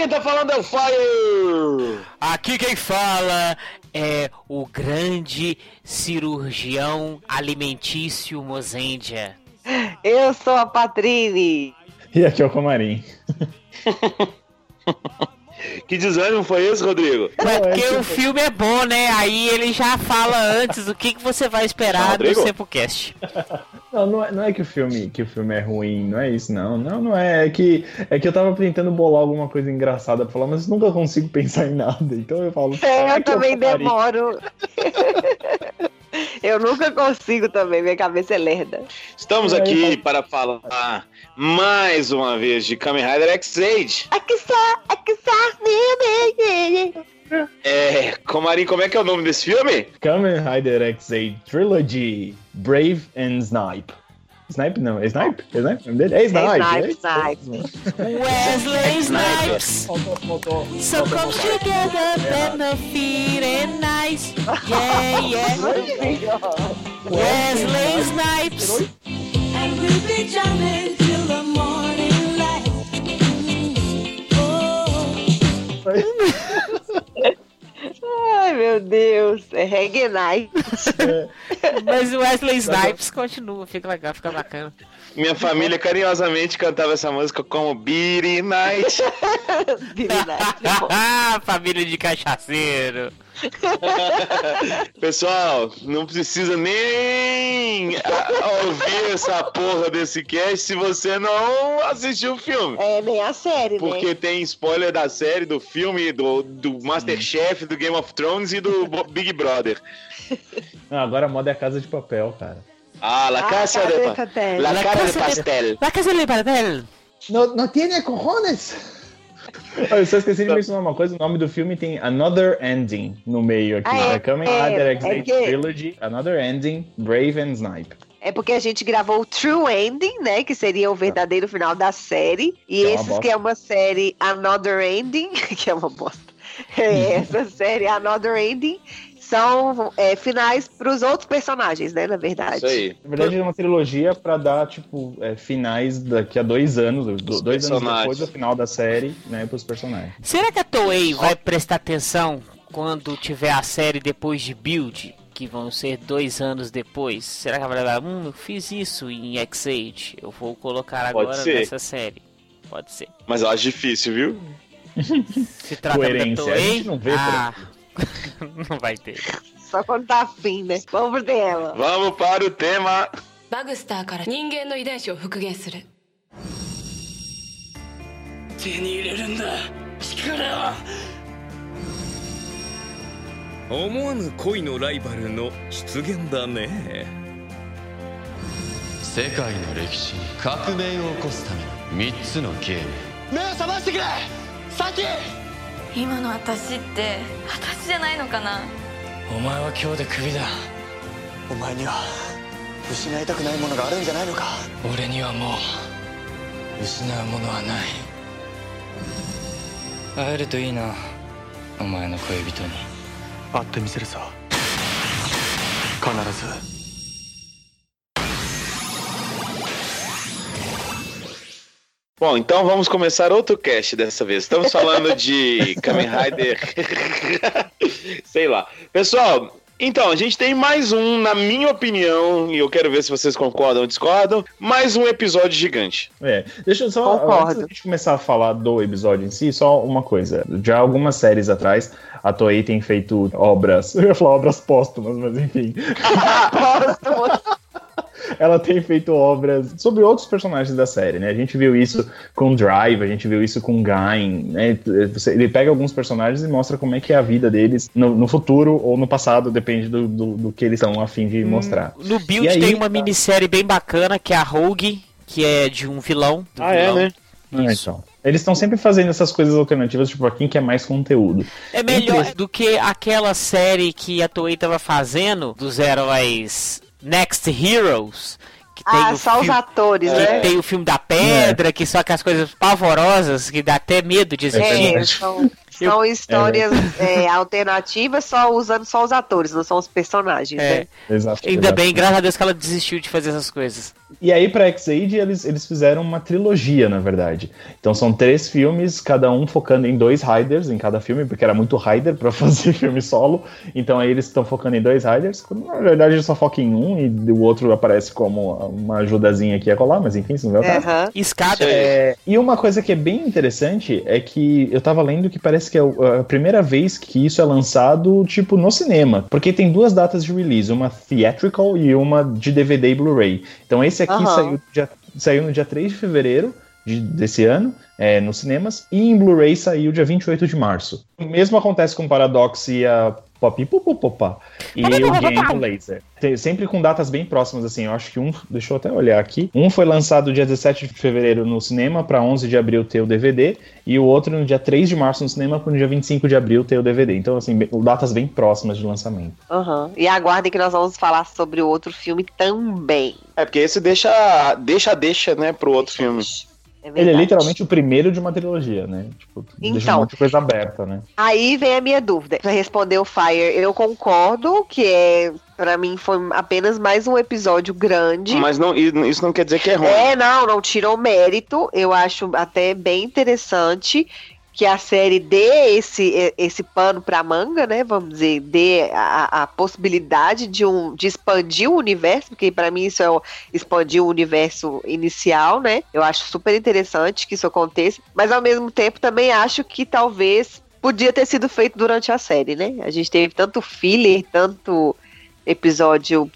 quem tá falando é o Fire! Aqui quem fala é o grande cirurgião alimentício Mozendia. Eu sou a Patrine. E aqui é o Comarim. Que desânimo foi esse, Rodrigo? Não, porque é o tipo- filme é bom, né? Aí ele já fala antes o que, que você vai esperar do Rodrigo? Sempocast. Não, não é, não é que o filme que o filme é ruim, não é isso, não. Não, não é. É que, é que eu tava tentando bolar alguma coisa engraçada pra falar, mas eu nunca consigo pensar em nada. Então eu falo. É, eu é também Comarim. demoro. eu nunca consigo também, minha cabeça é lerda. Estamos aqui para falar mais uma vez de Kamen Rider X-Age. É, Comarim, como é que é o nome desse filme? Kamen Rider X8 Trilogy Brave and Snipe. Snipe não, é Snipe? É Snipe? o nome dele? É Snipe. Snipe, é Snipe. Wesley Snipes. Faltou, faltou. So come together, benefit and nice. Yeah, yeah. Wesley Snipes. And we'll be jamming meu Deus. É reggae night. Mas o Wesley Snipes continua, fica legal, fica bacana. Minha família carinhosamente cantava essa música como Beaty Night. Billy Night. Família de cachaceiro. Pessoal, não precisa nem ouvir essa porra desse cast se você não assistiu o filme. É, nem a série, Porque né? tem spoiler da série, do filme, do, do Masterchef, do Game of Thrones e do Big Brother. Não, agora a moda é a casa de papel, cara. Ah, La Ah, Casa Casa de, de pa Papel. La La Casa de Casa de- Pastel. La Casa de Papel. Não, não tiene cojones. Eu só esqueci de mencionar uma coisa, o nome do filme tem Another Ending no meio aqui. Ah, é? é Kamen É, Rider é X8 que- Trilogy, Another Ending, Brave and Snipe. É porque a gente gravou o True Ending, né? Que seria o verdadeiro final da série. E é esses que é uma série Another Ending, que é uma bosta. É, essa série Another Ending são é, finais para os outros personagens, né? Na verdade. Isso aí. Na verdade, é uma trilogia pra dar, tipo, é, finais daqui a dois anos, do- Os dois anos depois do final da série, né, pros personagens. Será que a Toei vai prestar atenção quando tiver a série depois de Build? Que vão ser dois anos depois. Será que ela vai levar? Hum, eu fiz isso em X8. Eu vou colocar agora nessa série. Pode ser. Mas eu acho difícil, viu? Se trata da Coerência, a Toei. gente não vê por ah, não vai ter. Só quando tá afim, né? Vamos pro tema. Vamos para o tema. バグスターから人間の遺伝子を復元する手に入れるんだ力を思わぬ恋のライバルの出現だね世界の歴史に革命を起こすための3つのゲーム今の私って私じゃないのかな？お前は今日でクビだ。お前には失いたくないものがあるんじゃないのか？俺にはもう失うものはない。会えるといいなお前の恋人に。会ってみせるさ。必ず Bom, então vamos começar outro cast dessa vez. Estamos falando de Kamen Rider. Sei lá. Pessoal, então, a gente tem mais um, na minha opinião, e eu quero ver se vocês concordam ou discordam, mais um episódio gigante. É, deixa eu só, Concordo. antes da gente começar a falar do episódio em si, só uma coisa. Já algumas séries atrás, a Toei tem feito obras, eu ia falar obras póstumas, mas enfim. Ela tem feito obras sobre outros personagens da série, né? A gente viu isso com Drive, a gente viu isso com Gain, né? Você- Ele pega alguns personagens e mostra como é que é a vida deles no, no futuro ou no passado, depende do, do, do que eles estão a fim de mostrar. No Build aí, tem uma tá. minissérie bem bacana que é a Rogue, que é de um vilão. do Ah, é, vilão. né? Ah, então. Eles estão sempre fazendo essas coisas alternativas, tipo, a quem quer mais conteúdo. É melhor Entre- do que aquela série que a Toei tava fazendo dos heróis Next Heroes. Que tem Ah, o só os filme- atores, que né? tem o filme da pedra, que são aquelas coisas pavorosas que dá até medo de É assistir. É, são, São histórias é, alternativas, só usando só os atores, não são os personagens, É. né? Exato. Ainda exato. bem, graças a Deus que ela desistiu de fazer essas coisas. E aí, pra X-Aid, eles, eles fizeram uma trilogia, na verdade. Então são três filmes, cada um focando em dois Riders em cada filme, porque era muito Rider pra fazer filme solo. Então aí eles estão focando em dois Riders. quando Na verdade, eles só focam em um e o outro aparece como uma ajudazinha aqui a colar, mas enfim, isso não é caso. Aham. Escada. É, e uma coisa que é bem interessante é que eu tava lendo que parece que é o- a primeira vez que isso é lançado, tipo, no cinema. Porque tem duas datas de release, uma theatrical e uma de DVD e Blu-ray. Então esse aqui Aham. saiu, dia- saiu no dia 3 de fevereiro de- desse ano, é, nos cinemas, e em Blu-ray saiu dia 28 de março. O mesmo acontece com Paradox e a Pop Popopopá e o Game do Laser. Sempre com datas bem próximas, assim. Eu acho que um, deixa eu até olhar aqui. Um foi lançado dia 17 de fevereiro no cinema, para 11 de abril ter o DVD, e o outro no dia 3 de março no cinema, para no dia 25 de abril ter o DVD. Então, assim, datas bem próximas de lançamento. Aham. E aguardem que nós vamos falar sobre o outro filme também. É porque esse deixa, deixa, deixa, né, pro outro filme. É Ele é literalmente o primeiro de uma trilogia, né? Tipo, deixa Então. um monte de coisa aberta, né? Aí vem a minha dúvida. Pra responder o Fire, eu concordo que é, para mim foi apenas mais um episódio grande. Mas não, isso não quer dizer que é ruim. É, não, não tirou mérito. Eu acho até bem interessante que a série dê esse, esse pano pra manga, né? Vamos dizer, dê a, a possibilidade de, um, de expandir o universo, porque pra mim isso é o, expandir o universo inicial, né? Eu acho super interessante que isso aconteça, mas ao mesmo tempo também acho que talvez podia ter sido feito durante a série, né? A gente teve tanto filler, tanto episódio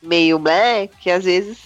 meio né, que às vezes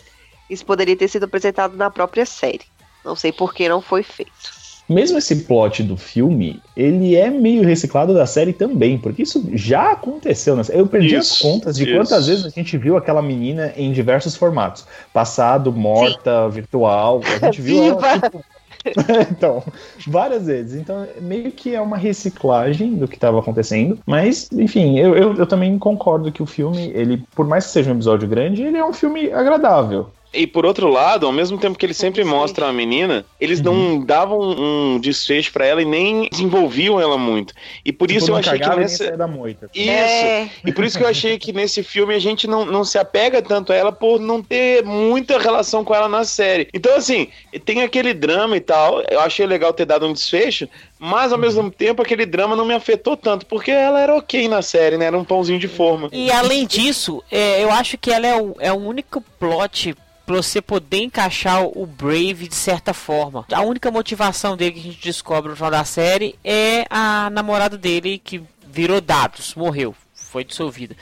isso poderia ter sido apresentado na própria série. Não sei por que não foi feito. Mesmo esse plot do filme, ele é meio reciclado da série também, porque isso já aconteceu. Série. Eu perdi as Isso, contas de isso. quantas vezes a gente viu aquela menina em diversos formatos. Passado, morta, virtual. A gente viu ela, Viva! tipo, então, várias vezes. Então, meio que é uma reciclagem do que estava acontecendo. Mas, enfim, eu, eu, eu também concordo que o filme, ele, por mais que seja um episódio grande, ele é um filme agradável. E por outro lado, ao mesmo tempo que eles sempre mostram a menina, eles Uhum. não davam um desfecho pra ela e nem desenvolviam ela muito. E por Tipo, isso eu achei que e nesse. saía da moita. Isso. É, E por isso que eu achei que nesse filme a gente não, não se apega tanto a ela por não ter muita relação com ela na série. Então, assim, tem aquele drama e tal. Eu achei legal ter dado um desfecho, mas ao mesmo tempo aquele drama não me afetou tanto, porque ela era ok na série, né? Era um pãozinho de forma. E além disso, é, eu acho que ela é o, é o único plot pra você poder encaixar o Brave de certa forma. A única motivação dele que a gente descobre no final da série é a namorada dele que virou dados, morreu, foi dissolvida.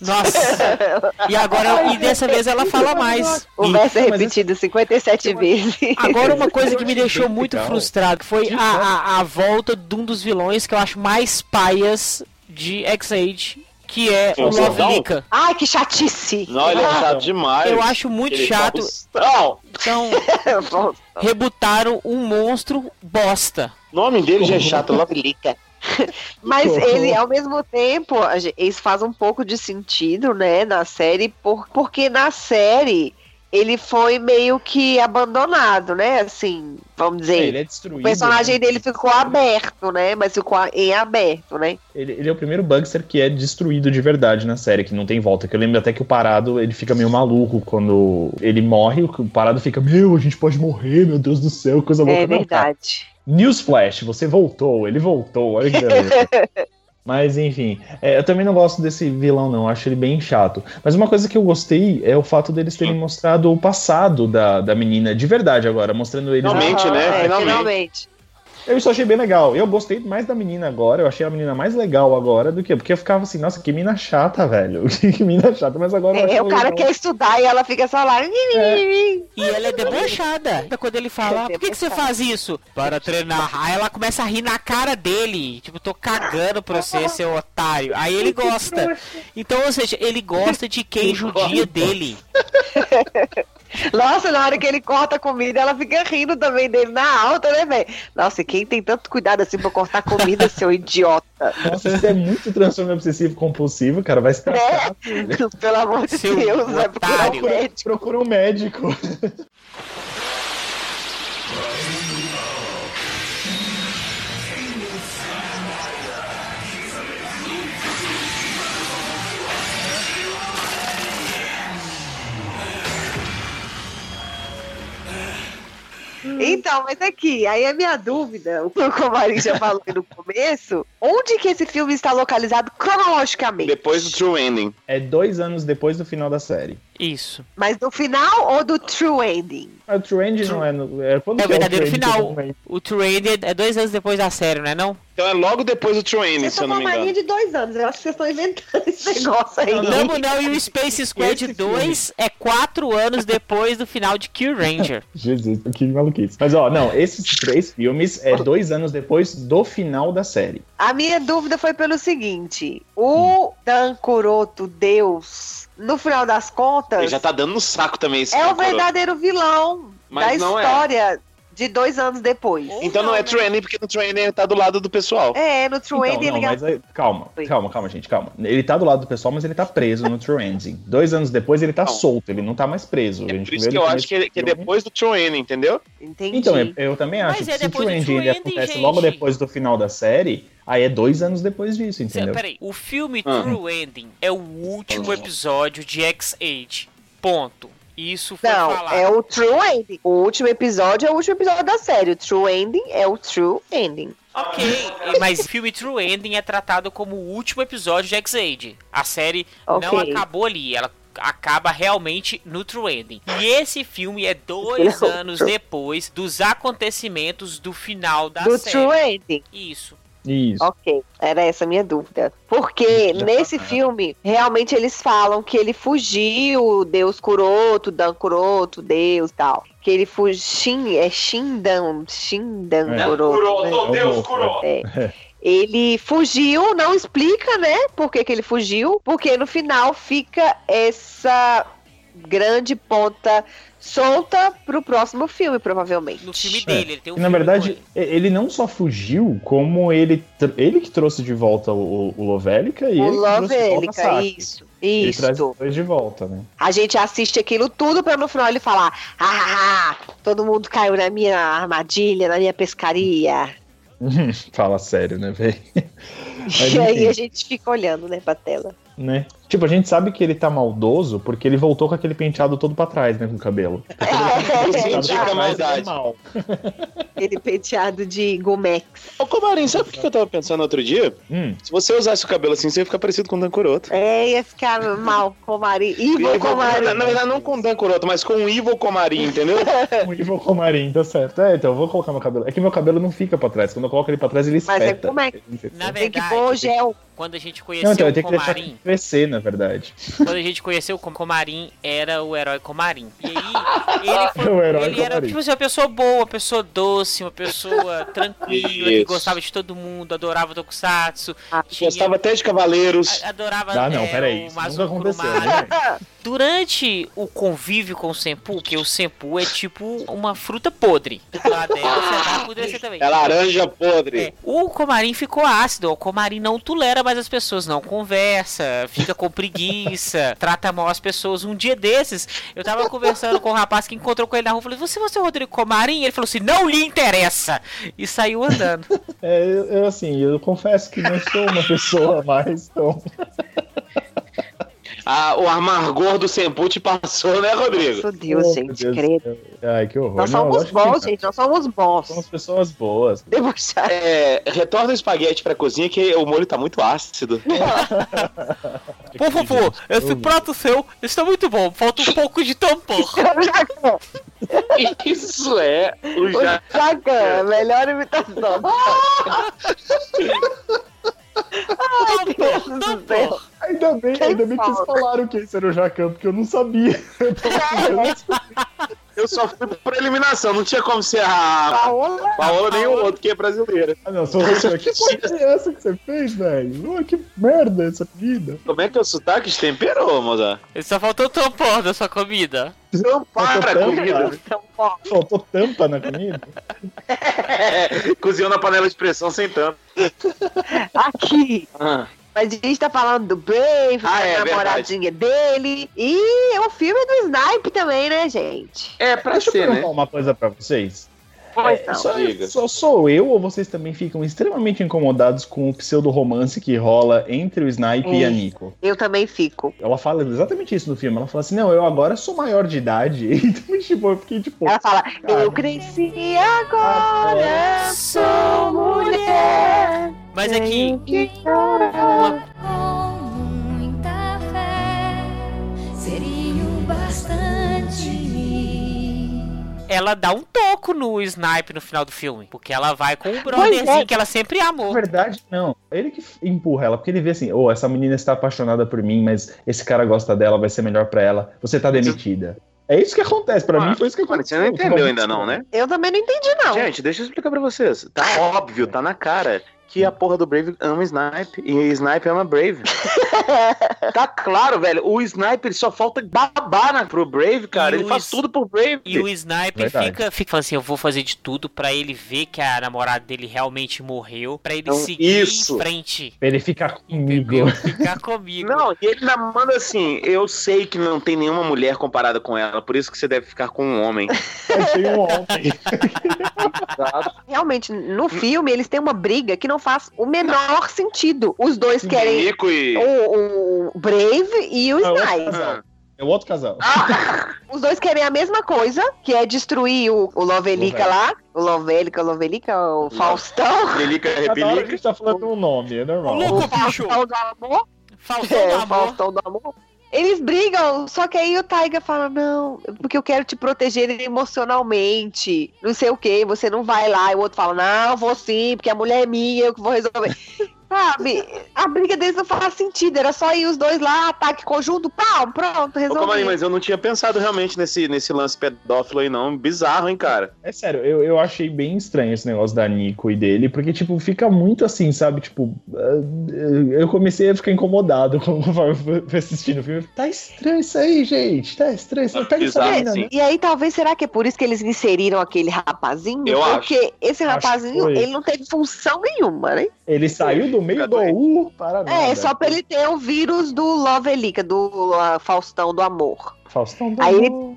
Nossa! E agora, e dessa vez ela fala mais. o E- verso é mas repetido 57 vezes. Agora uma coisa que me deixou muito frustrado foi a, a, a volta de um dos vilões que eu acho mais paias de X-Age, que é o Love. Ai, que chatice! Não, ele é Ah, chato demais. Eu acho muito Ele chato. Não, Então, rebutaram um monstro bosta. o nome dele já é chato, Love Lica. Mas ele, ao mesmo tempo, isso faz um pouco de sentido, né, na série, por, porque na série ele foi meio que abandonado, né? Assim, vamos dizer. ele é destruído. o personagem né? dele ficou aberto, né? Mas ficou em aberto, né? Ele, ele é o primeiro Bugster que é destruído de verdade na série, que não tem volta. Que eu lembro até que o Parado ele fica meio maluco quando ele morre. O Parado fica, meu, a gente pode morrer, meu Deus do céu, coisa louca. É verdade. Newsflash, você voltou, ele voltou, olha que. Mas enfim, é, eu também não gosto desse vilão, não. Acho ele bem chato. Mas uma coisa que eu gostei é o fato deles terem mostrado o passado da, da menina, de verdade agora, mostrando eles. Finalmente, né? é, Finalmente. finalmente. Eu isso achei bem legal. Eu gostei mais da menina agora. Eu achei a menina mais legal agora do que. Porque eu ficava assim, nossa, que mina chata, velho. que mina chata. Mas agora eu É, achei o cara legal. quer estudar e ela fica só lá. E ela é debochada. Quando ele fala, ah, por que, que você faz isso? Para treinar. Aí ela começa a rir na cara dele. Tipo, tô cagando pra você, seu otário. Aí ele gosta. Então, ou seja, ele gosta de quem judia dele. Nossa, na hora que ele corta a comida, ela fica rindo também dele na alta, né, velho? Nossa, e quem tem tanto cuidado assim pra cortar comida, seu idiota? Nossa, isso é muito transtorno obsessivo compulsivo, cara. Vai se tratar. Pelo amor de Seu Deus, vai procurar um médico. Procura um médico. Então, mas aqui, aí a minha dúvida, o que o Comarim já falou no começo, onde que esse filme está localizado cronologicamente? Depois do True Ending. É dois anos depois do final da série. Isso. Mas do final ou do true ending? Ah, O True End não é. no- é quando É o verdadeiro True End final. O True End é dois anos depois da série, não é não? Então é logo depois do True Ending, se eu estão não me uma engano. linha de dois anos. Eu acho que vocês estão inventando esse negócio aí. Não, não. Não, e o Space Squad Esse 2 é quatro anos depois do final de Kill Ranger. Jesus, que maluquice. Mas ó, não, esses três filmes é dois anos depois do final da série. A minha dúvida foi pelo seguinte: o Dan Kuroto, Deus, no final das contas, Ele já tá dando no saco também esse é o verdadeiro vilão Mas da não é. De dois anos depois. Então não é True Ending, porque no True Ending ele tá do lado do pessoal. É, no True Então, Ending não, ele mas calma, calma, calma, gente, calma. Ele tá do lado do pessoal, mas ele tá preso no True Ending. Dois anos depois ele tá Não. solto, ele não tá mais preso. A É gente por isso que no eu acho que, ele- que é depois do True Ending, entendeu? Entendi. Então, eu, eu também acho Mas que é se o depois True do Ending True ele Ending, acontece logo gente. depois do final da série, aí é dois anos depois disso, Cê- entendeu? Peraí, o filme Ah. True Ending é o último episódio de X-Age. Ponto. Isso foi Não, falado. é o True Ending. O último episódio é o último episódio da série. O True Ending é o True Ending. Ok, mas o filme True Ending é tratado como o último episódio de X-Age. A série não Ok. acabou ali, ela acaba realmente no True Ending. E esse filme é dois Não. anos depois dos acontecimentos do final da do série. True Ending. Isso. Isso. Ok, era essa a minha dúvida. Porque nesse filme, realmente eles falam que ele fugiu, Deus Kuroto, Dan Kuroto, Deus tal. Que ele fugiu, Shin, é Shindan, Shindan É. Kuroto. né? Deus, É. Ele fugiu, não explica, né? Por que, que ele fugiu. Porque no final fica essa grande ponta solta pro próximo filme, provavelmente. No filme dele, ele tem um E, na verdade, ele. não só fugiu, como ele, ele que trouxe de volta o, o Lovélica e O ele que trouxe de volta isso. Ele traz Isso. dois de volta, né? A gente assiste aquilo tudo pra no final ele falar: ah, todo mundo caiu na minha armadilha, na minha pescaria. Fala sério, né, velho? E aí a gente fica olhando, né, pra tela. né? Tipo, a gente sabe que ele tá maldoso porque ele voltou com aquele penteado todo pra trás, né, com o cabelo. É, maldade. ele é mal. Aquele penteado de Gomex. Ô, Comarim, sabe o que eu tava pensando outro dia? Hum, Se você usasse o cabelo assim, você ia ficar parecido com o Dan Kuroto. É, ia ficar mal com o Mari. Evil Evil- com o Mari. na, verdade, não com o Dan Kuroto, mas com o Evil Comarim, entendeu? o Ivo Comarim, tá certo. É, então eu vou colocar meu cabelo. É que meu cabelo não fica pra trás. Quando eu coloco ele pra trás, ele Mas é espeta. como é- Na Tem que verdade, pôr o gel. quando a gente Não, conheceu então eu o tenho que deixar Comarim, crescer, na verdade. quando a gente conheceu o Comarim, era o herói Comarim. E aí, ele foi, O herói ele era tipo assim, uma pessoa boa, uma pessoa doce, uma pessoa tranquila, que Isso. gostava de todo mundo, adorava Tokusatsu, Ah, tinha- Gostava até de Cavaleiros. a- adorava Ah, não, é, peraí. o Mazuko né? Durante o convívio com o Senpu, que o Senpu é tipo uma fruta podre. Lá dentro você vai apodrecer também. É laranja podre. É, o Comarim ficou ácido, o Comarim não tolera mais as pessoas, não conversa, fica com preguiça, trata mal as pessoas. Um dia desses, eu tava conversando com um rapaz que encontrou com ele na rua, eu falei, você, você é o Rodrigo Comarim? Ele falou assim, não lhe interessa! E saiu andando. É, eu, eu, assim, eu confesso que não sou uma pessoa mais tão. Ah, o amargor do Senpu te passou, né, Rodrigo? Meu Deus, Oh, gente, Deus credo. Ai, que horror. Nós Não, somos que bons, não. gente. Nós somos bons. Somos pessoas boas. Debochar. É, retorna o espaguete pra cozinha que o molho tá muito ácido. Por favor, esse prato seu está muito bom, falta um pouco de tampão. Isso é o O ja... Jacan, melhor imitação. Céu. Ainda bem, Quem ainda bem que vocês fala? falaram que esse era o Jacan, porque eu não sabia. Eu tava Eu só fui por eliminação, não tinha como ser a Paola, Paola nem o outro que é brasileira. Ah, não, sou você. Que coisa é essa que você fez, velho? Que merda essa comida. Como é que é o sotaque de tempero, Mozart? Só faltou tampão da sua comida. Não para Faltou a comida. Faltou tampa na comida? É, cozinhou na panela de pressão sem tampa. aqui. Ah, Mas a gente tá falando do Brave, Ah, da é, namoradinha dele. E o filme é do Snipe também, né, gente? É, pra Deixa eu ser, perguntar né? uma coisa pra vocês. Pois É, não. só, só sou eu ou vocês também ficam extremamente incomodados com o pseudo-romance que rola entre o Snipe e a É. Nico? Eu também fico. Ela fala exatamente isso no filme. Ela fala assim: Não, eu agora sou maior de idade. Então, tipo, eu fiquei tipo. Ela fala, Cara. eu cresci agora, sou mulher. Mas aqui, tenho que uma, Com muita fé, seria o bastante. ela dá um toco no Snipe no final do filme. Porque ela vai com o brotherzinho é. que ela sempre Na amou. verdade, não. Ele que empurra ela, porque ele vê assim, ô, essa menina está apaixonada por mim, mas esse cara gosta dela, vai ser melhor pra ela. Você tá demitida. É isso que acontece. Pra Ah, mim foi isso que aconteceu. você não entendeu ainda não, né? Eu também não entendi, não. Gente, deixa eu explicar pra vocês. Tá óbvio, tá na cara que a porra do Brave ama Snipe e Snipe ama Brave. tá claro, velho. O Snipe ele só falta babar na, pro Brave, cara. E Ele faz S- tudo pro Brave. E o Sniper Verdade. fica, fica falando assim: eu vou fazer de tudo pra ele ver que a namorada dele realmente morreu, pra ele Então, seguir isso. em frente. Pra ele ficar comigo. Entendeu? Ficar comigo. Não, e ele ainda manda assim: eu sei que não tem nenhuma mulher comparada com ela, por isso que você deve ficar com um homem. Achei um homem. Realmente, no filme, eles têm uma briga que não faz o menor sentido. Os dois querem Nico e. o, o Brave e o Ah, outro Snipe. casal. É o outro casal. Os dois querem a mesma coisa, que é destruir o, o Lovelica Lovelica. lá. O Lovelica, o Lovelica, o Faustão. Repelica, Cada hora a repelica. gente tá falando um nome, é normal. Louco, O Faustão do amor. Faltou É, do o amor. Faustão do amor. Eles brigam, só que aí o Taiga fala: Não, porque eu quero te proteger emocionalmente. Não sei o que, você não vai lá. E o outro fala: Não, vou sim, porque a mulher é minha, eu que vou resolver. Sabe? A briga deles não faz sentido. Era só ir os dois lá, ataque conjunto, pau, pronto, Comani, resolvido. mas eu não tinha pensado realmente nesse, nesse lance pedófilo aí, não. Bizarro, hein, cara? É sério, eu, eu achei bem estranho esse negócio da Nico e dele, porque, tipo, fica muito assim, sabe? Tipo, ah, eu comecei a ficar incomodado conforme eu fui assistindo o filme. Tá estranho isso aí, gente. Tá estranho isso aí. Né? E aí, talvez, será que é por isso que eles inseriram aquele rapazinho? Eu Porque esse Acho rapazinho, que foi. ele não teve função nenhuma, né? Ele saiu do meio do U para nada. É, só pra ele ter o vírus do Lovelica, do ah, Faustão do amor. Faustão do Aí ele- amor.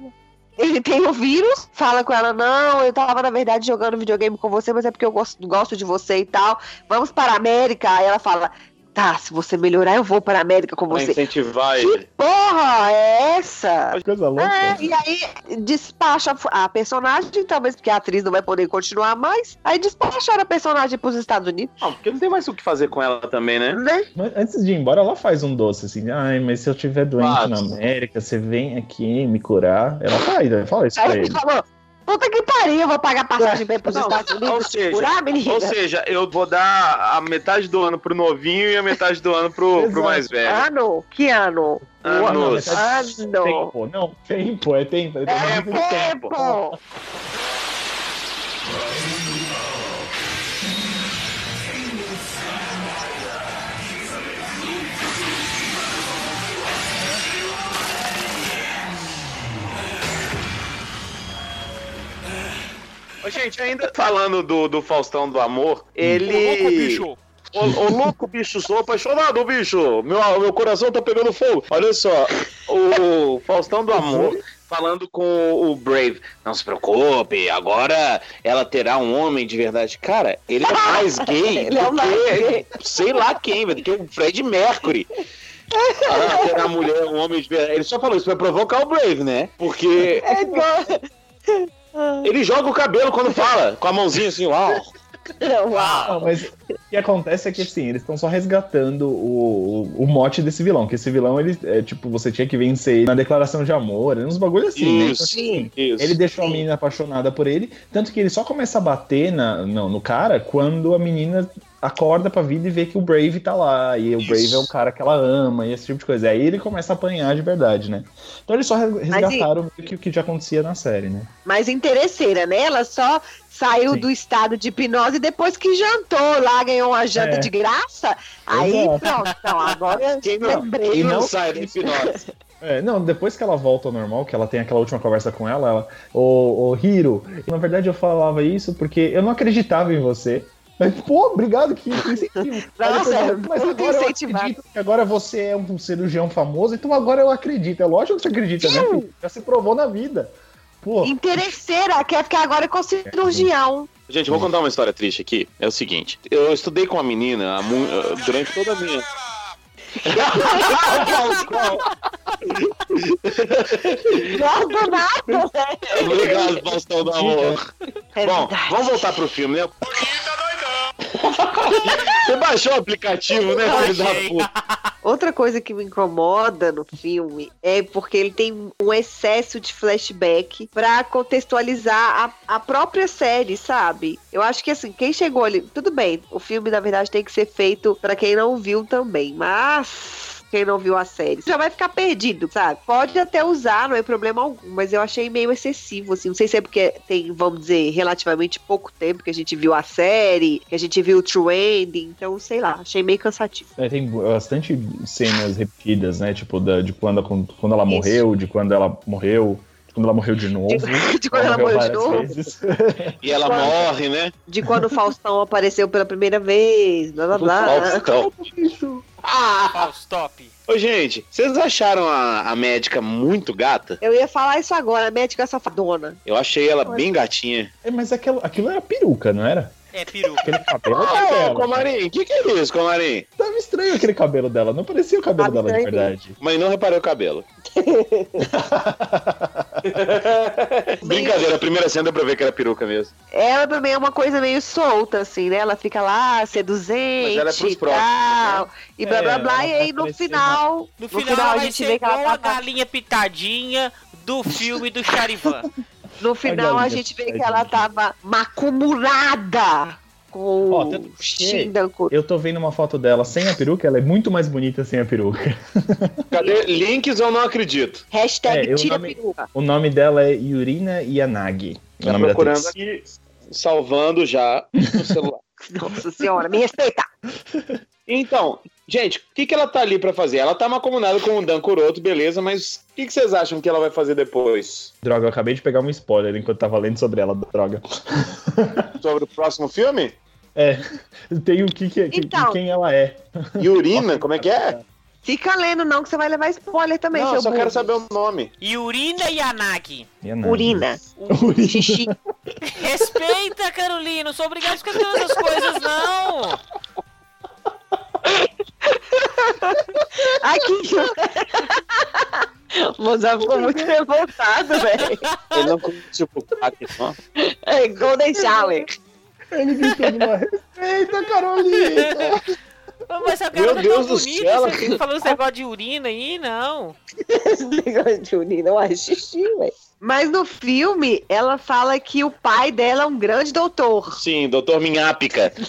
Ele tem o vírus, fala com ela, não, eu tava, na verdade, jogando videogame com você, mas é porque eu gosto, gosto de você e tal. Vamos para a América. Aí ela fala, tá, se você melhorar, eu vou para a América com Pra você. incentivar Que ele. porra é essa? Coisa louca. É, e aí despacha a personagem, talvez porque a atriz não vai poder continuar mais. Aí despacharam a personagem pros Estados Unidos, Não, porque não tem mais o que fazer com ela também, né? né? Mas antes de ir embora, ela faz um doce assim. Ai, mas se eu tiver doente na América, você vem aqui me curar. Ela faz, ela fala isso pra Aí ele ele. falou, puta que pariu, eu vou pagar passagem ir pros Não, Estados Unidos. ou seja, curar. Ou seja, eu vou dar a metade do ano pro novinho e a metade do ano pro, pro mais velho. Ano? Que ano? Anos. Ano. Tempo, não, tempo, é tempo. É É tempo. tempo. Gente, ainda falando do, do Faustão do Amor, ele. Ô, louco, bicho. Ô, ô, louco, bicho, sou apaixonado, bicho. Meu, meu coração tá pegando fogo. Olha só, o Faustão do Amor falando com o Brave. Não se preocupe, agora ela terá um homem de verdade. Cara, ele é mais gay Ele é do mais que gay. sei lá quem, velho, do que o Fred Mercury. Ah, terá mulher, um homem de verdade. Ele só falou isso pra provocar o Brave, né? Porque É igual. Ele joga o cabelo quando fala, com a mãozinha assim, uau. Uau. Não, mas o que acontece é que assim, eles estão só resgatando o, o, o mote desse vilão. Que esse vilão, ele é tipo, você tinha que vencer ele na declaração de amor, uns bagulho assim, né? Então, Isso, isso. Ele deixou a menina apaixonada por ele, tanto que ele só começa a bater na, no, no cara quando a menina acorda pra vida e vê que o Brave tá lá, e o Isso. Brave é o cara que ela ama, e esse tipo de coisa. Aí ele começa a apanhar de verdade, né? Então eles só res- resgataram meio que o que já acontecia na série, né? Mas interesseira, né? Ela só saiu Sim. do estado de hipnose depois que jantou lá, ganhou uma janta É. de graça. Aí Exato. pronto, então agora Quem não, lembrei. quem não não- sai da hipnose? É, não, depois que ela volta ao normal, que ela tem aquela última conversa com ela, ela, ô, ô Hiro, na verdade eu falava isso porque eu não acreditava em você. Mas, pô, obrigado, que que incentivo. Aí Nossa, depois ela, é mas agora eu acredito que agora você é um cirurgião famoso, então agora eu acredito. É lógico que você acredita, né? filho? Já se provou na vida. Pô, Interesseira, quer ficar agora com o cirurgião. Gente, eu vou contar uma história triste aqui. É o seguinte: eu estudei com uma menina mu- durante toda a minha. Gosto nada, né? Obrigado, Faustão do Amor. É Bom, vamos voltar pro filme, né? Você baixou o aplicativo, né, filho da puta? Outra coisa que me incomoda no filme é porque ele tem um excesso de flashback pra contextualizar a, a própria série, sabe? Eu acho que assim, quem chegou ali, tudo bem, o filme na verdade tem que ser feito pra quem não viu também, mas quem não viu a série já vai ficar perdido, sabe? Pode até usar, não é problema algum, mas eu achei meio excessivo, assim. Não sei se é porque tem, vamos dizer, relativamente pouco tempo que a gente viu a série, que a gente viu o True Ending, então sei lá, achei meio cansativo. É, tem bastante cenas repetidas, né? Tipo, da, de quando, quando ela Isso. morreu, de quando ela morreu, quando ela morreu de novo. De, de quando ela morreu de várias novo. vezes. E ela Quando- morre, né? de quando o Faustão apareceu pela primeira vez, blá blá blá. Faustão. Ah, Faustop. Ô, gente, vocês acharam a, a médica muito gata? eu ia falar isso agora, a médica safadona. Eu achei ela bem gatinha. É, mas aquilo, aquilo era peruca, não era? É peruca. Aquele cabelo Ô, dela. Comarim, o que, que é isso, Comarim? Tava estranho aquele cabelo dela, não parecia o cabelo Tava dela de verdade. Mas não reparei o cabelo. Brincadeira, a primeira cena deu pra ver que era peruca mesmo. Ela também é uma coisa meio solta, assim, né? Ela fica lá, seduzente Mas ela é pros e próximos, tal. E blá É, blá blá. ela E aí no final. No final, ela a vai gente vê que ela a tá. galinha pitadinha do filme do Charivan. No final a galinha gente vê que ela tava macumulada com Ó, tanto. Eu tô vendo uma foto dela sem a peruca, ela é muito mais bonita sem a peruca. Cadê? Links eu não acredito. Hashtag É, tira não me- peruca. O nome dela é Yurina Yanagi. Tá nome procurando aqui, salvando já no celular. Nossa senhora, me respeita. Então, gente, o que, que ela tá ali pra fazer? Ela tá macomunada com o Dan Kuroto, beleza, mas o que, que vocês acham que ela vai fazer depois? Droga, eu acabei de pegar um spoiler enquanto tava lendo sobre ela, droga. Sobre o próximo filme? É, tem o que, que, que- Então. quem ela é. Yurina, como é que é? Fica lendo, não, que você vai levar spoiler também, Não, seu eu só burro. quero saber o nome. Yurina Yanagi. Yanagi. Urina. Urina. Xixi. Respeita, Carolina. Não sou obrigado a escrever essas coisas, não. Aqui. O Mozart ficou muito revoltado, velho. Ele não curtiu o Pac, não? É, Golden Shower. Ele gritou de uma respeita, Carolina! Mas a Meu garota Deus tão do bonita, céu, você fica falando esse negócio de urina aí, não. Esse negócio de urina, eu acho xixi, velho. Mas no filme, ela fala que o pai dela é um grande doutor. Sim, Doutor Minhápica.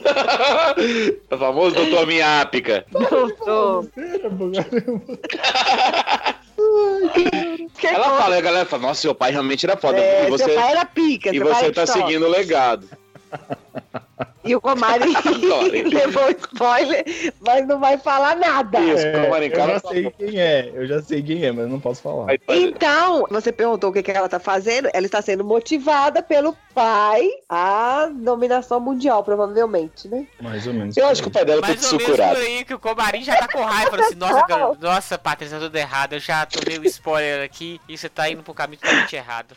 o famoso Doutor Minhápica. Doutor. Ela fala, a galera fala, nossa, seu pai realmente era foda. É, e você, seu pai era pica, e você tá seguindo o legado. E o Comari levou spoiler, mas não vai falar nada. Isso, É, eu já sei quem é, eu já sei quem é, mas eu não posso falar. Então, você perguntou o que, que ela tá fazendo. Ela está sendo motivada pelo pai à dominação mundial, provavelmente, né? Mais ou menos. Eu acho que o pai dela tá Mais ou menos por sucurado. aí que o Comarim já tá com raiva. Assim, nossa, cara, nossa, Patrícia, tá tudo errado. Eu já tomei o spoiler aqui e você tá indo pro caminho totalmente errado.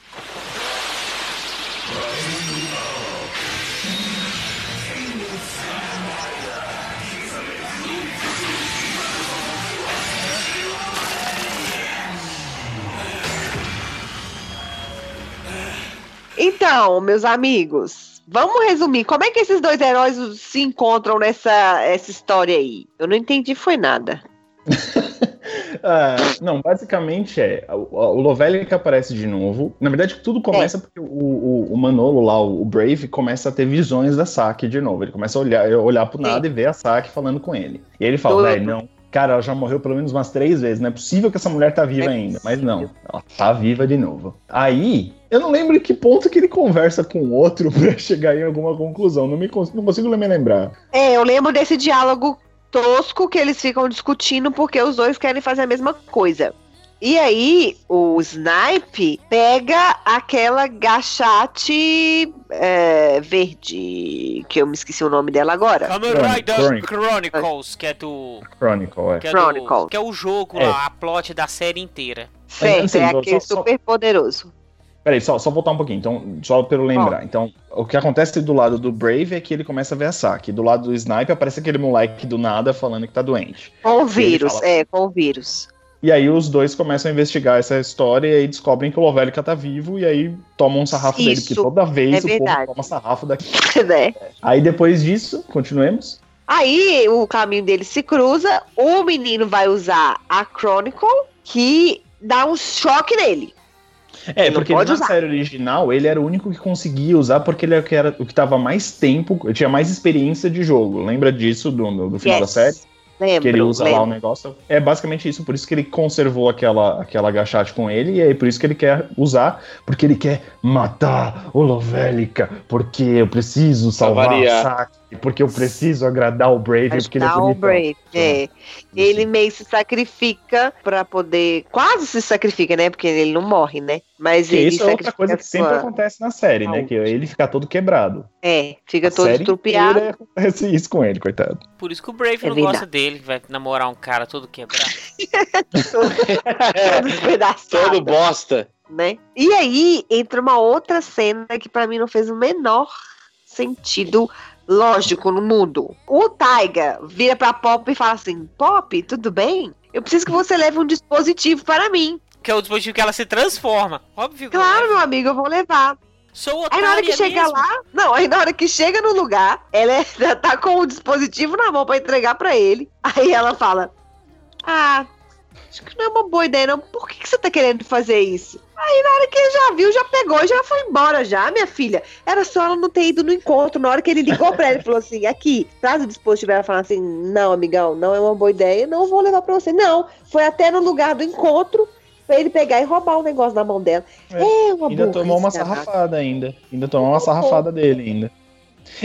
Então, meus amigos, vamos resumir. Como é que esses dois heróis se encontram nessa essa história aí? Eu não entendi, foi nada. Ah, não, basicamente é. O, o Lovelli que aparece de novo. Na verdade, tudo começa É. porque o, o, o Manolo lá, o Brave, começa a ter visões da Saki de novo. Ele começa a olhar, olhar pro nada e ver a Saki falando com ele. E ele fala, velho, não. Cara, ela já morreu pelo menos umas três vezes. Não é possível que essa mulher tá viva É ainda. Mas não, ela tá viva de novo. Aí, eu não lembro em que ponto que ele conversa com o outro pra chegar em alguma conclusão. Não, me, não consigo me lembrar. É, eu lembro desse diálogo tosco que eles ficam discutindo porque os dois querem fazer a mesma coisa. E aí, o Snipe pega aquela gachate é, verde, que eu me esqueci o nome dela agora. Kamen Rider Chronic. Chronicles, que é do. Chronicle, é. Que é, Chronicles. do, que é o jogo É. lá, a plot da série inteira. Certo, assim, é só- aquele só- super poderoso. Peraí, só, só voltar um pouquinho, então, só pra eu lembrar. Então, o que acontece do lado do Brave é que ele começa a ver a Saki. Do lado do Snipe aparece aquele moleque do nada falando que tá doente. Com o vírus, fala- é, com o vírus. E aí os dois começam a investigar essa história e aí descobrem que o Lovélica tá vivo e aí tomam um sarrafo dele, porque Isso, toda vez é o povo verdade. toma sarrafo daqui. né? Aí depois disso, continuemos. Aí o caminho dele se cruza, o menino vai usar a Chronicle, que dá um choque nele. É, Ele porque na usar. série original ele era o único que conseguia usar porque ele era o que, era, o que tava mais tempo, tinha mais experiência de jogo. Lembra disso do, do final Yes. da série? Lembro, que ele usa lá o lembro. negócio. É basicamente isso, por isso que ele conservou aquela, aquela agachate com ele, e é por isso que ele quer usar, porque ele quer matar o Lovélica, porque eu preciso salvar a variar. Saki, porque eu preciso agradar o Brave, porque ele é Ajudar o. Brave, é. Ele meio se sacrifica pra poder. Quase se sacrifica, né? Porque ele não morre, né? Mas Que ele isso é outra coisa que sempre sua- acontece na série, né? Que ele fica todo quebrado. É, fica A todo série estrupiado. acontece isso com ele, coitado. Por isso que o Brave É não gosta dele, vai namorar um cara todo quebrado. todo despedaçado. Todo bosta. né? E aí entra uma outra cena que pra mim não fez o menor sentido lógico no mundo. O Taiga vira pra Pop e fala assim: Pop, tudo bem? Eu preciso que você leve um dispositivo para mim. Que é o dispositivo que ela se transforma. Óbvio Claro, meu amigo, eu vou levar. Sou Aí na hora que chega mesmo. lá, não, aí na hora que chega no lugar, ela é- tá com o dispositivo na mão pra entregar pra ele. Aí ela fala: Ah, acho que não é uma boa ideia, não. Por que, que você tá querendo fazer isso? Aí na hora que ele já viu, já pegou, já foi embora, já, minha filha. Era só ela não ter ido no encontro. Na hora que ele ligou pra ele, falou assim: aqui, traz o dispositivo. Ela falou assim: não, amigão, não é uma boa ideia, não vou levar pra você. Não, foi até no lugar do encontro pra ele pegar e roubar o negócio na mão dela. É, É, uma Ainda tomou uma sarrafada ainda. Ainda tomou uma sarrafada dele ainda.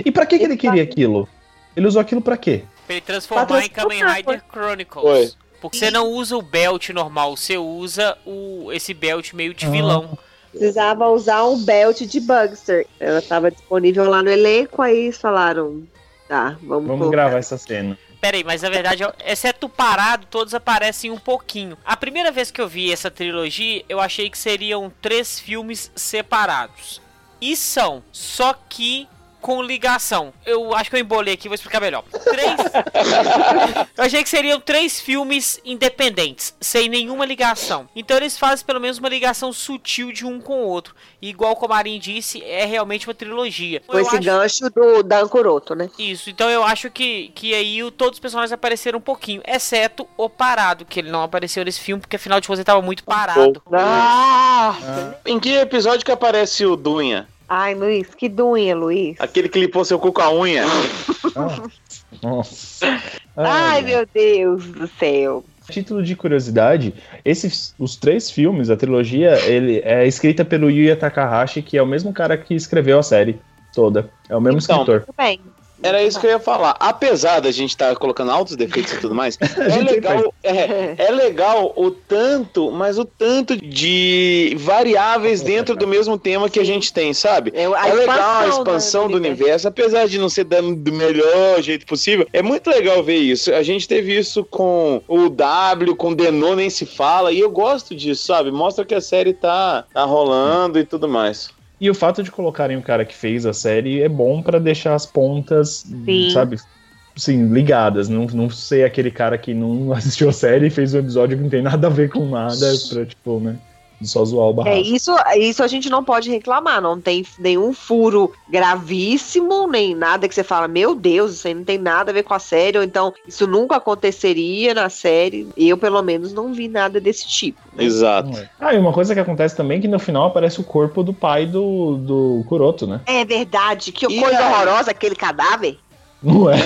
E pra que, que ele queria aquilo? Ele usou aquilo pra quê? Pra ele transformar Pra em Kamen Rider Chronicles. Foi. Porque você não usa o belt normal, você usa o, esse belt meio Ah. de vilão. precisava usar um belt de Bugster. Ela estava disponível lá no elenco, aí falaram, tá, vamos, Vamos gravar essa cena. Pera aí, mas na verdade, exceto o parado, todos aparecem um pouquinho. A primeira vez que eu vi essa trilogia, eu achei que seriam três filmes separados. E são, só que com ligação. Eu acho que eu embolei aqui, vou explicar melhor. Três. eu achei que seriam três filmes independentes, sem nenhuma ligação. Então eles fazem pelo menos uma ligação sutil de um com o outro. E igual o Marin disse, é realmente uma trilogia. Com Eu esse acho- gancho do Dan Kuroto, né? isso, então eu acho que, que aí o- todos os personagens apareceram um pouquinho, exceto o parado, que ele não apareceu nesse filme, porque afinal de contas ele tava muito parado. Ah! Em que episódio que aparece o Dunha? Ai, Luiz, que doinha, Luiz. Aquele que limpou seu cu com a unha? Ah, nossa. Ai, meu Deus do céu. Título de curiosidade, esses, os três filmes, a trilogia, ele é escrita pelo Yuya Takahashi, que é o mesmo cara que escreveu a série toda. É o mesmo Então, escritor. Tudo bem. Era isso que eu ia falar. Apesar da gente estar colocando altos defeitos e tudo mais, é legal, é, é legal o tanto, mas o tanto de variáveis dentro do mesmo tema que a gente tem, sabe? É, é legal a expansão, né, do universo. apesar de não ser dando do melhor jeito possível. É muito legal ver isso. A gente teve isso com o W, com o Denô, nem se fala, e eu gosto disso, sabe? Mostra que a série tá, tá rolando e tudo mais. E o fato de colocarem o cara que fez a série é bom pra deixar as pontas, Sim. sabe? Sim, ligadas. Não, não ser aquele cara que não assistiu a série e fez um episódio que não tem nada a ver com nada pra, tipo, né? Só zoar o É, barraco. isso, isso a gente não pode reclamar, não tem nenhum furo gravíssimo, nem nada que você fala, meu Deus, isso aí não tem nada a ver com a série, ou então isso nunca aconteceria na série. Eu, pelo menos, não vi nada desse tipo. Exato. Não é. Ah, e uma coisa que acontece também é que no final aparece o corpo do pai do, do Kuroto, né? É verdade, que E coisa aí? horrorosa aquele cadáver. Não é?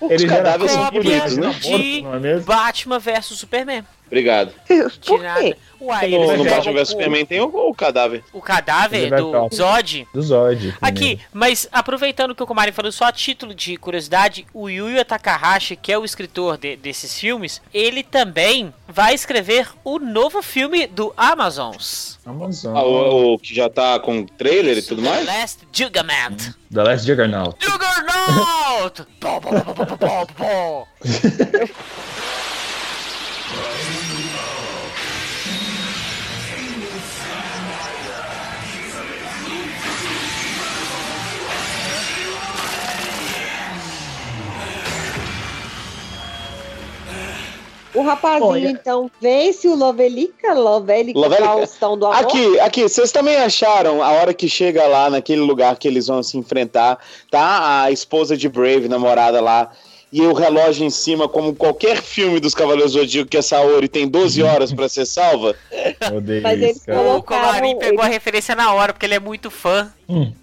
Os Ele já era cadáveres são cópia bonitos, né? de não é? Batman vs Superman. Obrigado. Por quê? Uai, No, eles no Batman vs o- Superman tem o, o cadáver. O cadáver Ele do pra- Zod. Do Zod. Aqui, mas aproveitando que o Kumari falou só a título de curiosidade, o Yuya Takahashi, que é o escritor de- desses filmes, ele também vai escrever o novo filme do Amazons. Amazon. Ah, o, o que já tá com trailer e tudo The mais? Last Juggernaut. The Last Juggernaut. Juggernaut! Pó, pó, pó, pó, pó, pó, O rapazinho, e- então, vence o Lovelica, Lovelica, Lovelica. Faustão do amor. Aqui, aqui, vocês também acharam a hora que chega lá naquele lugar que eles vão se enfrentar, tá? A esposa de Brave, namorada lá, e o relógio em cima, como qualquer filme dos Cavaleiros do Zodíaco, que a Saori tem 12 horas pra ser salva. Mas eles isso, cara. O Comarim pegou a referência na hora, porque ele é muito fã.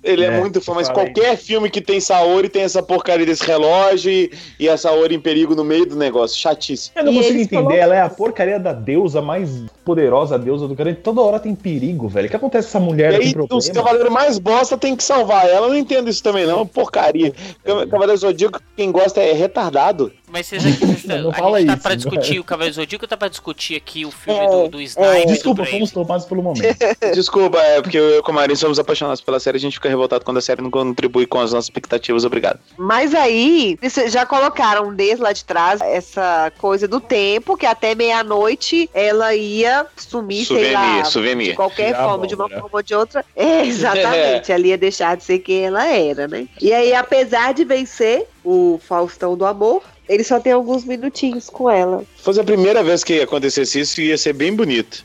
Ele é, É, muito fã, mas qualquer filme que tem Saori tem essa porcaria desse relógio e, e a Saori em perigo no meio do negócio. Chatice. Eu não E consigo entender, ela é a porcaria da deusa mais poderosa, deusa do cara. Toda hora tem perigo, velho. O que acontece com essa mulher? E aí, os cavaleiros mais bosta tem que salvar ela. Eu não entendo isso também, não. Porcaria. Cavaleiro Zodíaco, quem gosta é retardado retardado. Mas vocês aqui, Não a fala gente tá isso, pra não discutir é? o Cavaleiro Zodíaco ou tá pra discutir aqui o filme É, do, do Sniper e do Desculpa, Brave? fomos tomados pelo momento. Desculpa, é porque eu e o Comarim somos apaixonados pela série. A gente fica revoltado quando a série não contribui com as nossas expectativas. Obrigado. Mas aí, já colocaram desde lá de trás essa coisa do tempo, que até meia-noite ela ia sumir, sei lá, Souvenir, de qualquer forma, de uma forma ou de outra. É, exatamente. Ela ia deixar de ser quem ela era, né? E aí, apesar de vencer o Faustão do Amor, ele só tem alguns minutinhos com ela. Se fosse a primeira vez que acontecesse isso, ia ser bem bonito.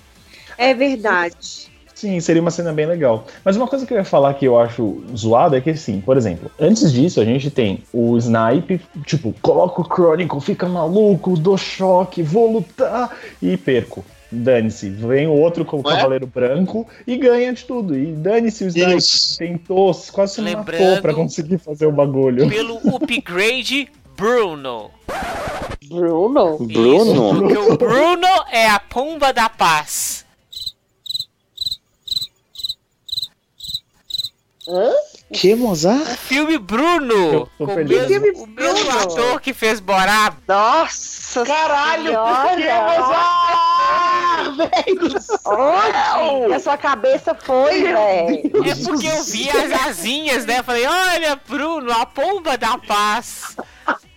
É verdade. Sim, seria uma cena bem legal. Mas uma coisa que eu ia falar que eu acho zoado é que, assim, por exemplo, antes disso a gente tem o Snipe, tipo, coloca o Chronicle, fica maluco, dou choque, vou lutar e perco. Dane-se. Vem o outro com o é? Cavaleiro Branco e ganha de tudo. E dane-se o Snipe. Tentou, quase se matou Lembrando- pra conseguir fazer o bagulho. Pelo upgrade Bruno. Bruno? Bruno? Isso, porque o Bruno é a pomba da paz. Hã? Que, Mozart? Filme Bruno! Eu tô Com o mesmo, Filme o mesmo ator que fez Borá. Nossa Caralho, senhora! que Mozart? Velho do Onde a sua cabeça foi, velho? É porque eu vi as asinhas, né? Falei, olha, Bruno, a pomba da paz.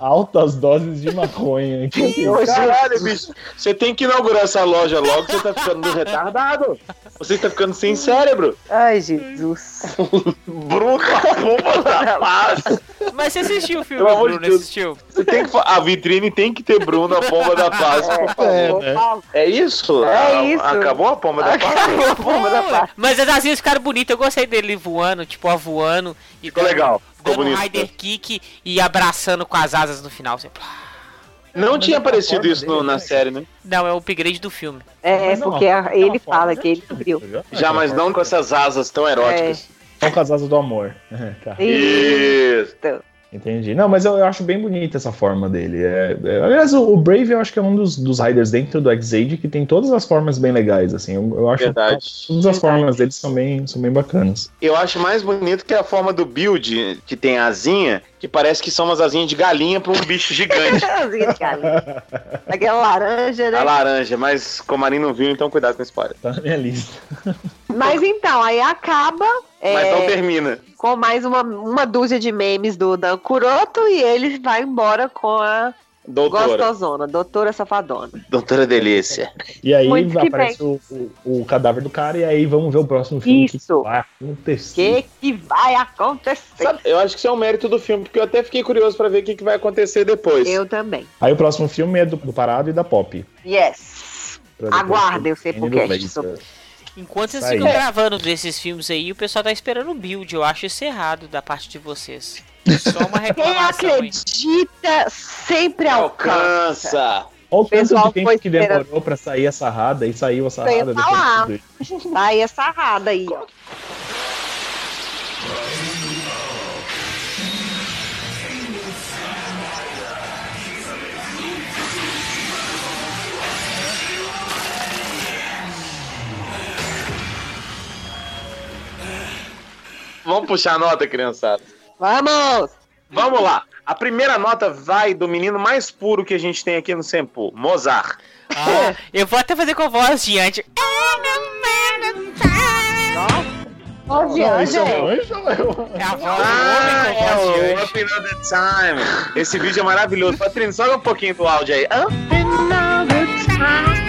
Altas doses de maconha. Caralho, bicho. Você tem que inaugurar essa loja logo, você tá ficando retardado. Você tá ficando sem cérebro. Ai, Jesus. Bruno, a pomba da paz. Mas você assistiu o filme, Pelo de Bruno? Deus. Assistiu? Você tem que A vitrine tem que ter Bruno, a pomba da paz, por favor. né? É isso? É Ah, isso. Acabou a pomba da paz? Mas as asinhas ficaram bonitas. Eu gostei dele voando, tipo, ó, voando. E Ficou legal, ficou Dando um rider kick e abraçando com as asas no final. assim. Não tinha a aparecido isso no- é na legal. série, né? Não, é o upgrade do filme. É, não, porque não, ele não, fala que ele não, Já, mas não com essas asas tão eróticas. São com as asas do amor. tá. Isso. Entendi. Não, mas eu, eu acho bem bonita essa forma dele. É, é- aliás, o, o Brave eu acho que é um dos, dos Riders dentro do X-Age que tem todas as formas bem legais, assim. Eu, eu acho Verdade. que todas as formas deles são bem, são bem bacanas. Eu acho mais bonito que a forma do build, que tem asinha, que parece que são umas asinhas de galinha pra um bicho gigante. Asinha de galinha. Aquela laranja, né? A laranja, mas o Comarim não viu, então cuidado com o spoiler. Tá na minha lista. Mas então, aí acaba é, Mas não termina. com mais uma, uma dúzia de memes do Dan Kuroto e ele vai embora com a Doutora. gostosona, doutora safadona. Doutora Delícia. E aí Muito aparece o, o, o cadáver do cara, e aí vamos ver o próximo filme. Isso. Que vai O acontecer. que que vai acontecer? Sabe, eu acho que isso é um mérito do filme, porque eu até fiquei curioso pra ver o que, que vai acontecer depois. Eu também. Aí o próximo filme é do, do Parado e da Pop. Yes. Aguardem o Sepulcast sobre- Enquanto vocês aí. ficam gravando desses filmes aí, o pessoal tá esperando o build. Eu acho isso errado da parte de vocês. Só uma Quem reclamação aí. acredita sempre alcança. Alcança! Olha o tanto pessoal de tempo foi que esperando. demorou pra sair a sarrada e saiu a sarrada ia depois de tudo isso. Tá aí essa rada aí, ó. Vamos puxar a nota, criançada. Vamos! Vamos lá. A primeira nota vai do menino mais puro que a gente tem aqui no Sempo, Mozart. Ah, eu vou até fazer com a voz de anjo, isso é um é. a voz Ah, do homem com é anjo. Up Another Time. Esse vídeo é maravilhoso. Patrícia, sobe um pouquinho do áudio aí. Up Another Time.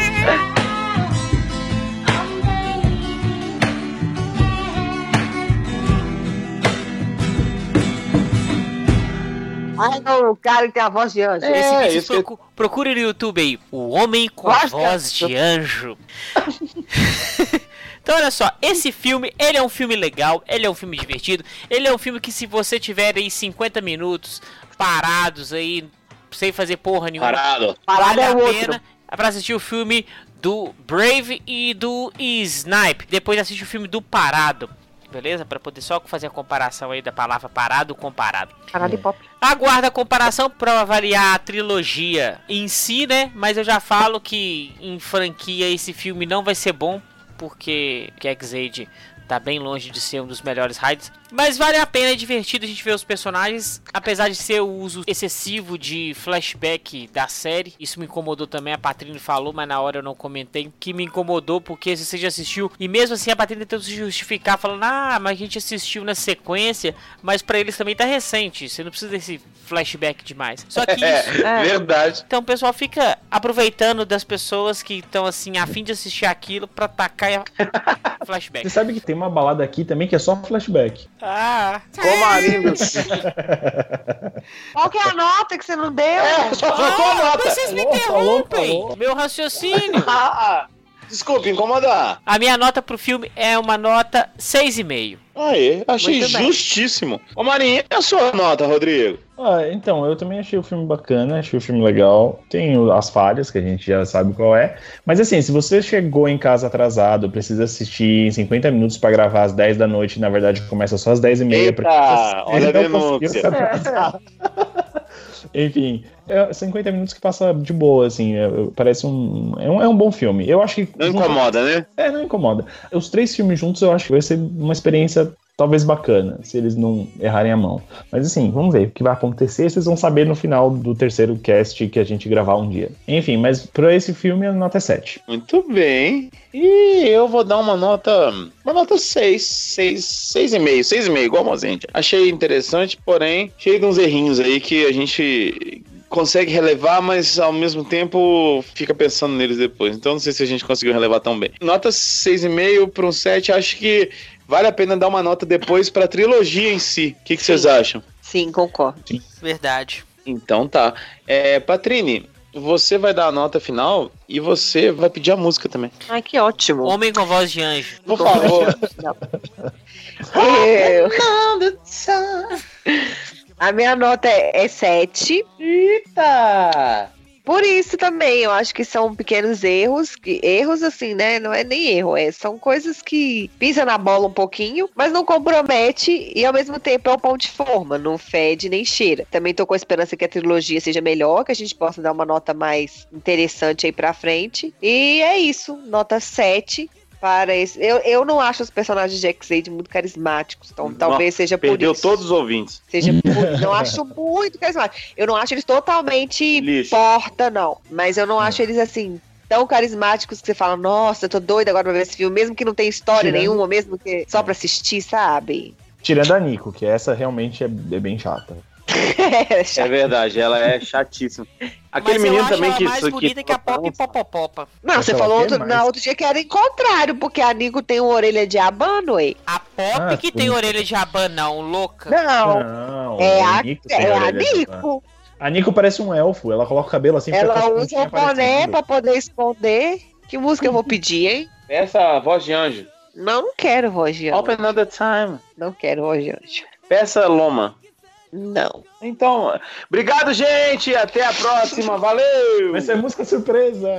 Ai, não, o cara que tem a voz de anjo. É, Esse vídeo, isso que- procu- procure no YouTube aí, o homem com Voz de voz de anjo. então olha só, esse filme, ele é um filme legal, ele é um filme divertido, ele é um filme que se você tiver aí 50 minutos parados aí, sem fazer porra nenhuma, Parado. Parado vale é a o outro. pena pra assistir o filme do Brave e do Snipe. Depois assiste o filme do Parado. Beleza? Pra poder só fazer a comparação aí da palavra parado com parado. E pop. Aguarda a comparação pra avaliar a trilogia em si, né? Mas eu já falo que em franquia esse filme não vai ser bom, porque que X-Aid tá bem longe de ser um dos melhores raids. Mas vale a pena, é divertido a gente ver os personagens, apesar de ser o uso excessivo de flashback da série. Isso me incomodou também, a Patrine falou, mas na hora eu não comentei. Que me incomodou, porque se você já assistiu, e mesmo assim a Patrine tentou se justificar, falando, ah, mas a gente assistiu na sequência, mas pra eles também tá recente, você não precisa desse flashback demais. Só que isso É, verdade. então o pessoal fica aproveitando das pessoas que estão assim, a fim de assistir aquilo pra tacar flashback. Você sabe que tem uma balada aqui também que é só flashback. Ah, Comarindos. Qual que é a nota que você não deu? É, só faltou a ah nota. vocês me Falou, falou, interrompem falou. meu raciocínio. Ah, desculpe incomodar. A minha nota pro filme é uma nota 6,5. Aê, achei Muito bem. justíssimo. Ô Marinho, e a sua nota, Rodrigo? Ah, então, eu também achei o filme bacana, achei o filme legal. Tem as falhas, que a gente já sabe qual é. Mas assim, se você chegou em casa atrasado, precisa assistir em 50 minutos pra gravar às 10 da noite, e na verdade começa só às 10 e meia. Eita, porque olha a denúncia. Enfim, é 50 minutos que passa de boa, assim, é- parece um é, um. é um bom filme. Eu acho que. Não incomoda, né? É, não incomoda. Os três filmes juntos eu acho que vai ser uma experiência talvez bacana, se eles não errarem a mão. Mas assim, vamos ver o que vai acontecer. Vocês vão saber no final do terceiro cast que a gente gravar um dia. Enfim, mas pra esse filme a nota é 7. Muito bem. E eu vou dar uma nota. Uma nota 6. 6, 6,5. 6,5, igual a Mozente. Achei interessante, porém, cheio de uns errinhos aí que a gente consegue relevar, mas ao mesmo tempo fica pensando neles depois. Então não sei se a gente conseguiu relevar tão bem. Nota 6,5 para um 7, acho que vale a pena dar uma nota depois pra trilogia em si. O que, que vocês acham? Sim, concordo. Verdade. Então tá. É, Patrine, você vai dar a nota final e você vai pedir a música também. Ai, que ótimo. Homem com voz de anjo. Por favor. Eu. A minha nota é, é 7. Eita! Por isso também, eu acho que são pequenos erros, que erros assim, né? Não é nem erro, é, são coisas que pisa na bola um pouquinho, mas não compromete e ao mesmo tempo é o pão de forma, não fede nem cheira. Também tô com a esperança que a trilogia seja melhor, que a gente possa dar uma nota mais interessante aí pra frente. E é isso, nota 7 para esse. Eu, eu não acho os personagens de X-Aid muito carismáticos, então talvez seja por Perdeu isso. todos os ouvintes. Seja por, não acho muito carismático. Eu não acho eles totalmente Lixo. porta, não. Mas eu não acho eles assim tão carismáticos que você fala, nossa, eu tô doida agora pra ver esse filme, mesmo que não tenha história Tirando- nenhuma, mesmo que só pra assistir, sabe? Tirando a Nico, que essa realmente é, é bem chata. É verdade, ela é chatíssima. Aquele Mas menino também ela que. mais bonita que a Pop Popopopa. Não, Essa você falou outro, na outro dia que era em contrário, porque a Nico tem uma orelha de abano, ué. A Pop Ah, que tem sim. orelha de abanão, louca. Não, Não, é a, Nico tem é a de- Nico. A Nico parece um elfo, ela coloca o cabelo assim. Ela usa o boné pra poder esconder. Que música eu vou pedir, hein? Peça voz de anjo. Não, não quero, Rogiano. Open another time. Não quero, Rogiano. Peça Loma. Não. Então, obrigado, gente. Até a próxima. Valeu! Vai ser música surpresa!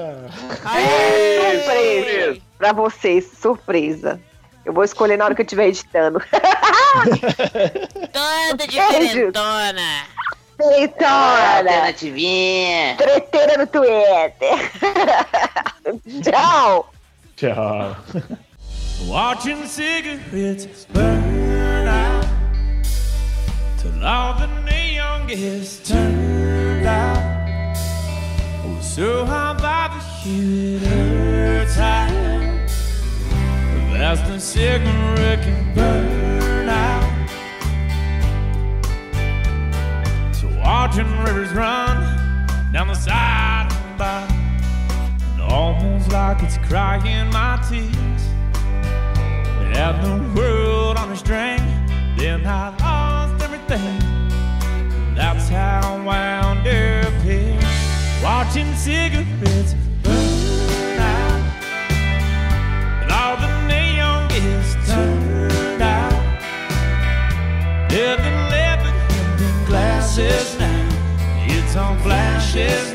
Aê, Surpresa. Pra vocês, surpresa. Eu vou escolher na hora que eu estiver editando. Toda diferentona. Então, Alternativinha. treteira no Twitter. Tchau. Tchau. Watching cigarettes burn out till all the neon gets turned out. Oh, so about the heat hurts high? That's the cigarette can burn out. So watching rivers run down the side of the body, and almost like it's crying my tears. Have the world on a string, then I nothing. That's how I wound up here, watching cigarettes burn out. And all the neon is turned out. Living, living, the glasses now, it's on flashes.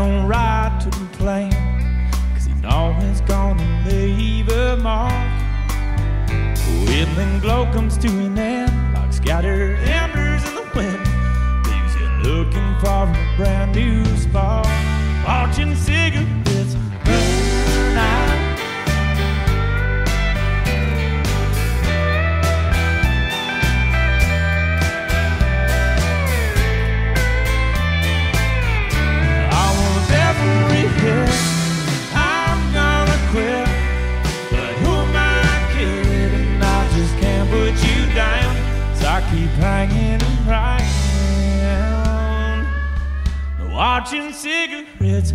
no right to complain, cause he's always gonna leave a mark. Whittling glow comes to an end, like scattered embers in the wind, leaves you looking for a brand new spark. Watching cigarettes. cigarettes